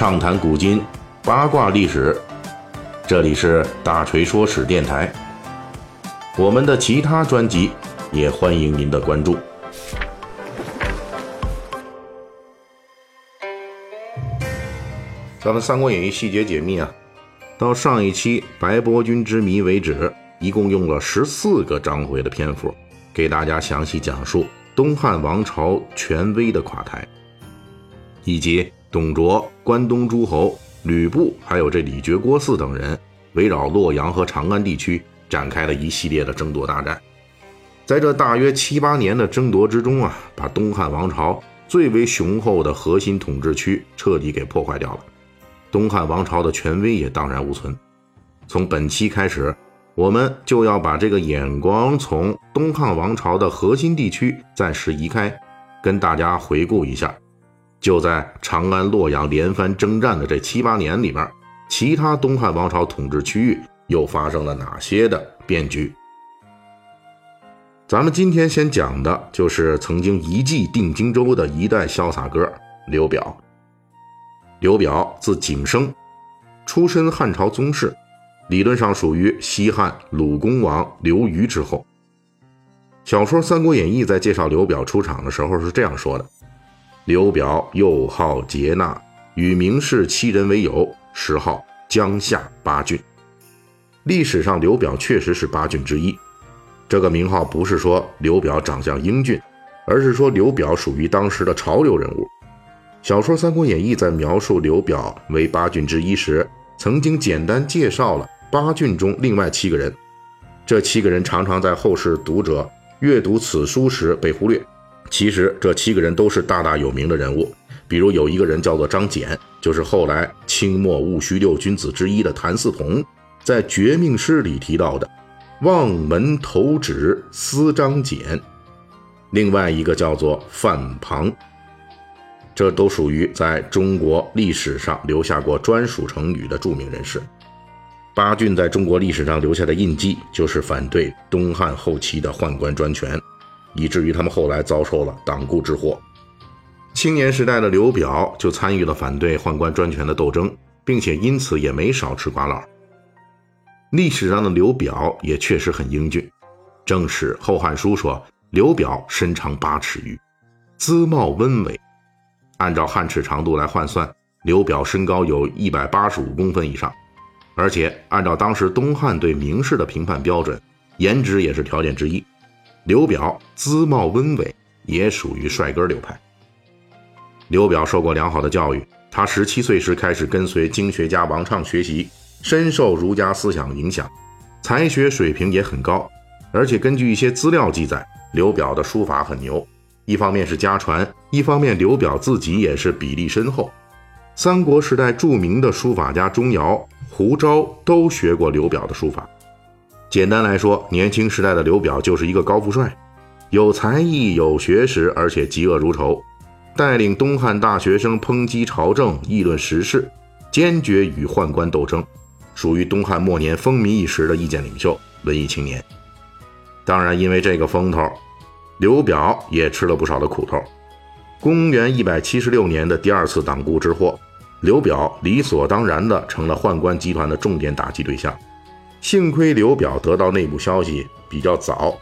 畅谈古今，八卦历史。这里是大锤说史电台。我们的其他专辑也欢迎您的关注。咱们《三国演义》细节解密啊，到上一期白伯军之谜为止，一共用了十四个章回的篇幅，给大家详细讲述东汉王朝权威的垮台，以及。董卓、关东诸侯、吕布，还有这李傕、郭汜等人，围绕洛阳和长安地区展开了一系列的争夺大战。在这大约七八年的争夺之中啊，把东汉王朝最为雄厚的核心统治区彻底给破坏掉了，东汉王朝的权威也荡然无存。从本期开始，我们就要把这个眼光从东汉王朝的核心地区暂时移开，跟大家回顾一下。就在长安、洛阳连番征战的这七八年里面，其他东汉王朝统治区域又发生了哪些的变局？咱们今天先讲的就是曾经一骑定荆州的一代潇洒哥刘表。刘表字景升，出身汉朝宗室，理论上属于西汉鲁公王刘虞之后。小说《三国演义》在介绍刘表出场的时候是这样说的。刘表又号劫纳，与名士七人为友，时号江夏八郡。历史上，刘表确实是八郡之一。这个名号不是说刘表长相英俊，而是说刘表属于当时的潮流人物。小说《三国演义》在描述刘表为八郡之一时，曾经简单介绍了八郡中另外七个人。这七个人常常在后世读者阅读此书时被忽略。其实这七个人都是大大有名的人物，比如有一个人叫做张謇，就是后来清末戊戌六君子之一的谭嗣同在绝命诗里提到的“望门投止思张謇”。另外一个叫做范庞，这都属于在中国历史上留下过专属成语的著名人士。八郡在中国历史上留下的印记，就是反对东汉后期的宦官专权。以至于他们后来遭受了党锢之祸。青年时代的刘表就参与了反对宦官专权的斗争，并且因此也没少吃瓜老。历史上的刘表也确实很英俊，《正史后汉书》说刘表身长八尺余，姿貌温伟。按照汉尺长度来换算，刘表身高有一百八十五公分以上，而且按照当时东汉对名士的评判标准，颜值也是条件之一。刘表姿貌温伟，也属于帅哥流派。刘表受过良好的教育，他十七岁时开始跟随经学家王畅学习，深受儒家思想影响，才学水平也很高。而且根据一些资料记载，刘表的书法很牛，一方面是家传，一方面刘表自己也是笔力深厚。三国时代著名的书法家钟繇、胡昭都学过刘表的书法。简单来说，年轻时代的刘表就是一个高富帅，有才艺、有学识，而且嫉恶如仇，带领东汉大学生抨击朝政、议论时事，坚决与宦官斗争，属于东汉末年风靡一时的意见领袖、文艺青年。当然，因为这个风头，刘表也吃了不少的苦头。公元一百七十六年的第二次党锢之祸，刘表理所当然地成了宦官集团的重点打击对象。幸亏刘表得到内部消息比较早，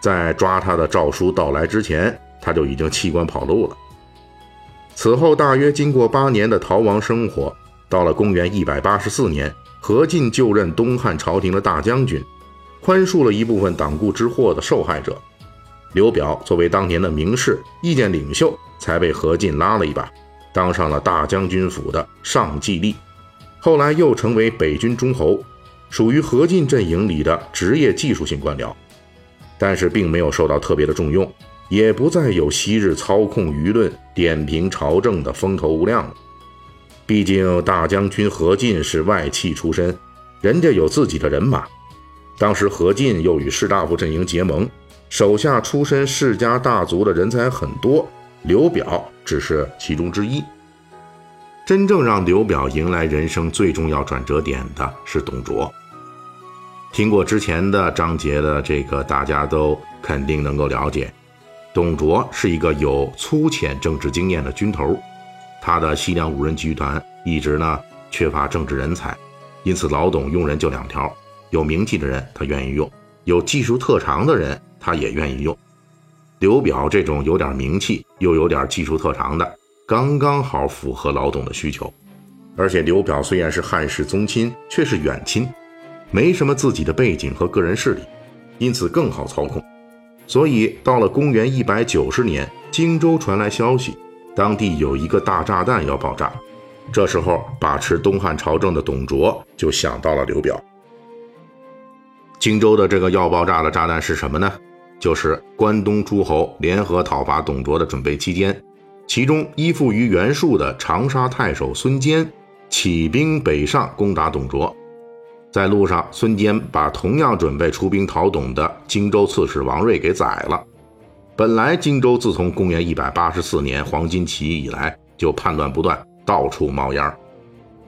在抓他的诏书到来之前，他就已经弃官跑路了。此后大约经过八年的逃亡生活，到了公元一百八十四年，何进就任东汉朝廷的大将军，宽恕了一部分党锢之祸的受害者。刘表作为当年的名士、意见领袖，才被何进拉了一把，当上了大将军府的上计吏，后来又成为北军中侯。属于何进阵营里的职业技术性官僚，但是并没有受到特别的重用，也不再有昔日操控舆论、点评朝政的风头无量了。毕竟大将军何进是外戚出身，人家有自己的人马。当时何进又与士大夫阵营结盟，手下出身世家大族的人才很多，刘表只是其中之一。真正让刘表迎来人生最重要转折点的是董卓。听过之前的章节的这个，大家都肯定能够了解，董卓是一个有粗浅政治经验的军头，他的西凉五人集团一直呢缺乏政治人才，因此老董用人就两条：有名气的人他愿意用，有技术特长的人他也愿意用。刘表这种有点名气又有点技术特长的，刚刚好符合老董的需求。而且刘表虽然是汉室宗亲，却是远亲，没什么自己的背景和个人势力，因此更好操控。所以到了公元一百九十年，荆州传来消息，当地有一个大炸弹要爆炸。这时候把持东汉朝政的董卓就想到了刘表。荆州的这个要爆炸的炸弹是什么呢？就是关东诸侯联合讨伐董卓的准备期间，其中依附于袁术的长沙太守孙坚起兵北上攻打董卓。在路上，孙坚把同样准备出兵讨董的荆州刺史王睿给宰了。本来荆州自从公元一百八十四年黄巾起义以来就叛乱不断，到处冒烟儿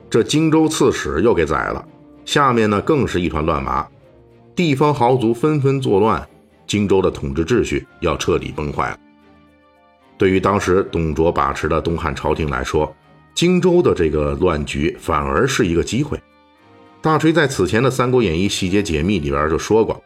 这荆州刺史又给宰了，下面呢更是一团乱麻，地方豪族纷纷作乱。荆州的统治秩序要彻底崩坏了。对于当时董卓把持的东汉朝廷来说，荆州的这个乱局反而是一个机会。大锤在此前的《三国演义细节解密》里边就说过，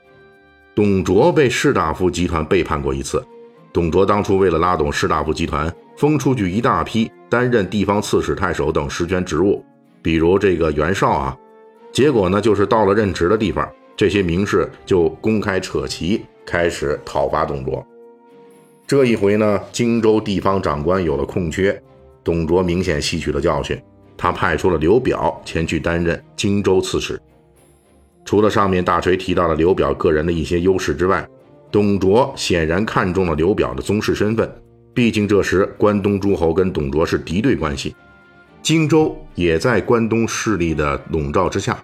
董卓被士大夫集团背叛过一次。董卓当初为了拉拢士大夫集团，封出去一大批担任地方刺史、太守等实权职务，比如这个袁绍啊。结果呢，就是到了任职的地方，这些名士就公开扯旗。开始讨伐董卓，这一回呢，荆州地方长官有了空缺，董卓明显吸取了教训，他派出了刘表前去担任荆州刺史。除了上面大锤提到了刘表个人的一些优势之外，董卓显然看中了刘表的宗室身份，毕竟这时关东诸侯跟董卓是敌对关系，荆州也在关东势力的笼罩之下。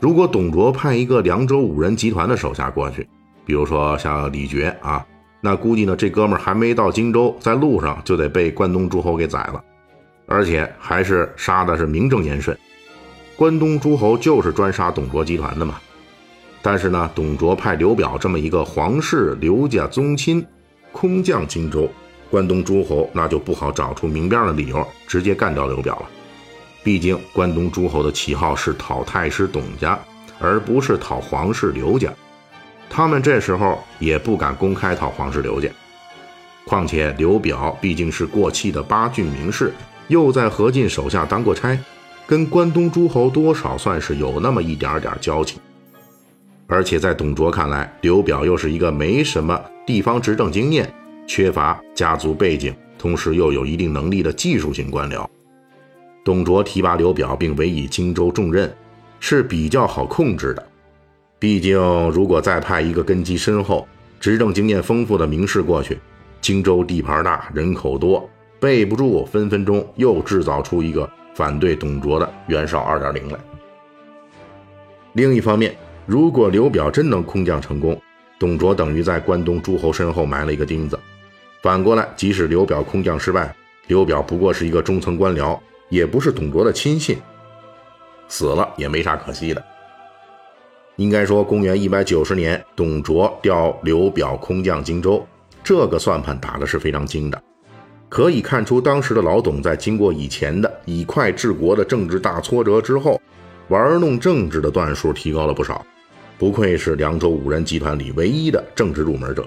如果董卓派一个凉州五人集团的手下过去，比如说像李傕啊，那估计呢，这哥们儿还没到荆州，在路上就得被关东诸侯给宰了，而且还是杀的是名正言顺。关东诸侯就是专杀董卓集团的嘛。但是呢，董卓派刘表这么一个皇室刘家宗亲空降荆州，关东诸侯那就不好找出明边的理由直接干掉刘表了。毕竟关东诸侯的旗号是讨太师董家，而不是讨皇室刘家。他们这时候也不敢公开讨皇室刘家，况且刘表毕竟是过气的八郡名士，又在何进手下当过差，跟关东诸侯多少算是有那么一点点交情。而且在董卓看来，刘表又是一个没什么地方执政经验、缺乏家族背景，同时又有一定能力的技术型官僚。董卓提拔刘表并委以荆州重任，是比较好控制的。毕竟，如果再派一个根基深厚、执政经验丰富的名士过去，荆州地盘大，人口多，备不住，分分钟又制造出一个反对董卓的袁绍二点零来。另一方面，如果刘表真能空降成功，董卓等于在关东诸侯身后埋了一个钉子。反过来，即使刘表空降失败，刘表不过是一个中层官僚，也不是董卓的亲信，死了也没啥可惜的。应该说，公元一百九十年，董卓调刘表空降荆州，这个算盘打的是非常精的。可以看出，当时的老董在经过以前的以快治国的政治大挫折之后，玩弄政治的段数提高了不少。不愧是凉州五人集团里唯一的政治入门者。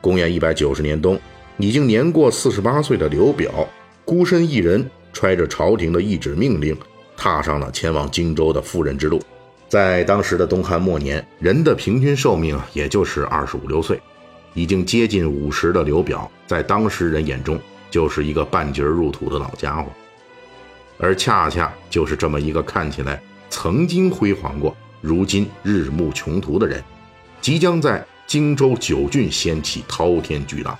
公元一百九十年冬，已经年过四十八岁的刘表，孤身一人，揣着朝廷的懿旨命令，踏上了前往荆州的赴任之路。在当时的东汉末年，人的平均寿命，也就是二十五六岁，已经接近五十的刘表，在当时人眼中就是一个半截入土的老家伙，而恰恰就是这么一个看起来曾经辉煌过，如今日暮穷途的人，即将在荆州九郡掀起滔天巨浪。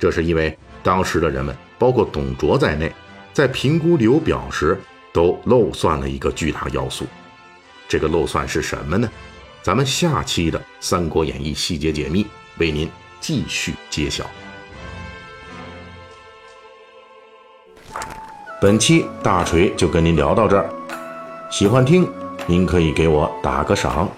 这是因为当时的人们，包括董卓在内，在评估刘表时，都漏算了一个巨大要素。这个漏算是什么呢？咱们下期的《三国演义》细节解密为您继续揭晓。本期大锤就跟您聊到这儿，喜欢听您可以给我打个赏。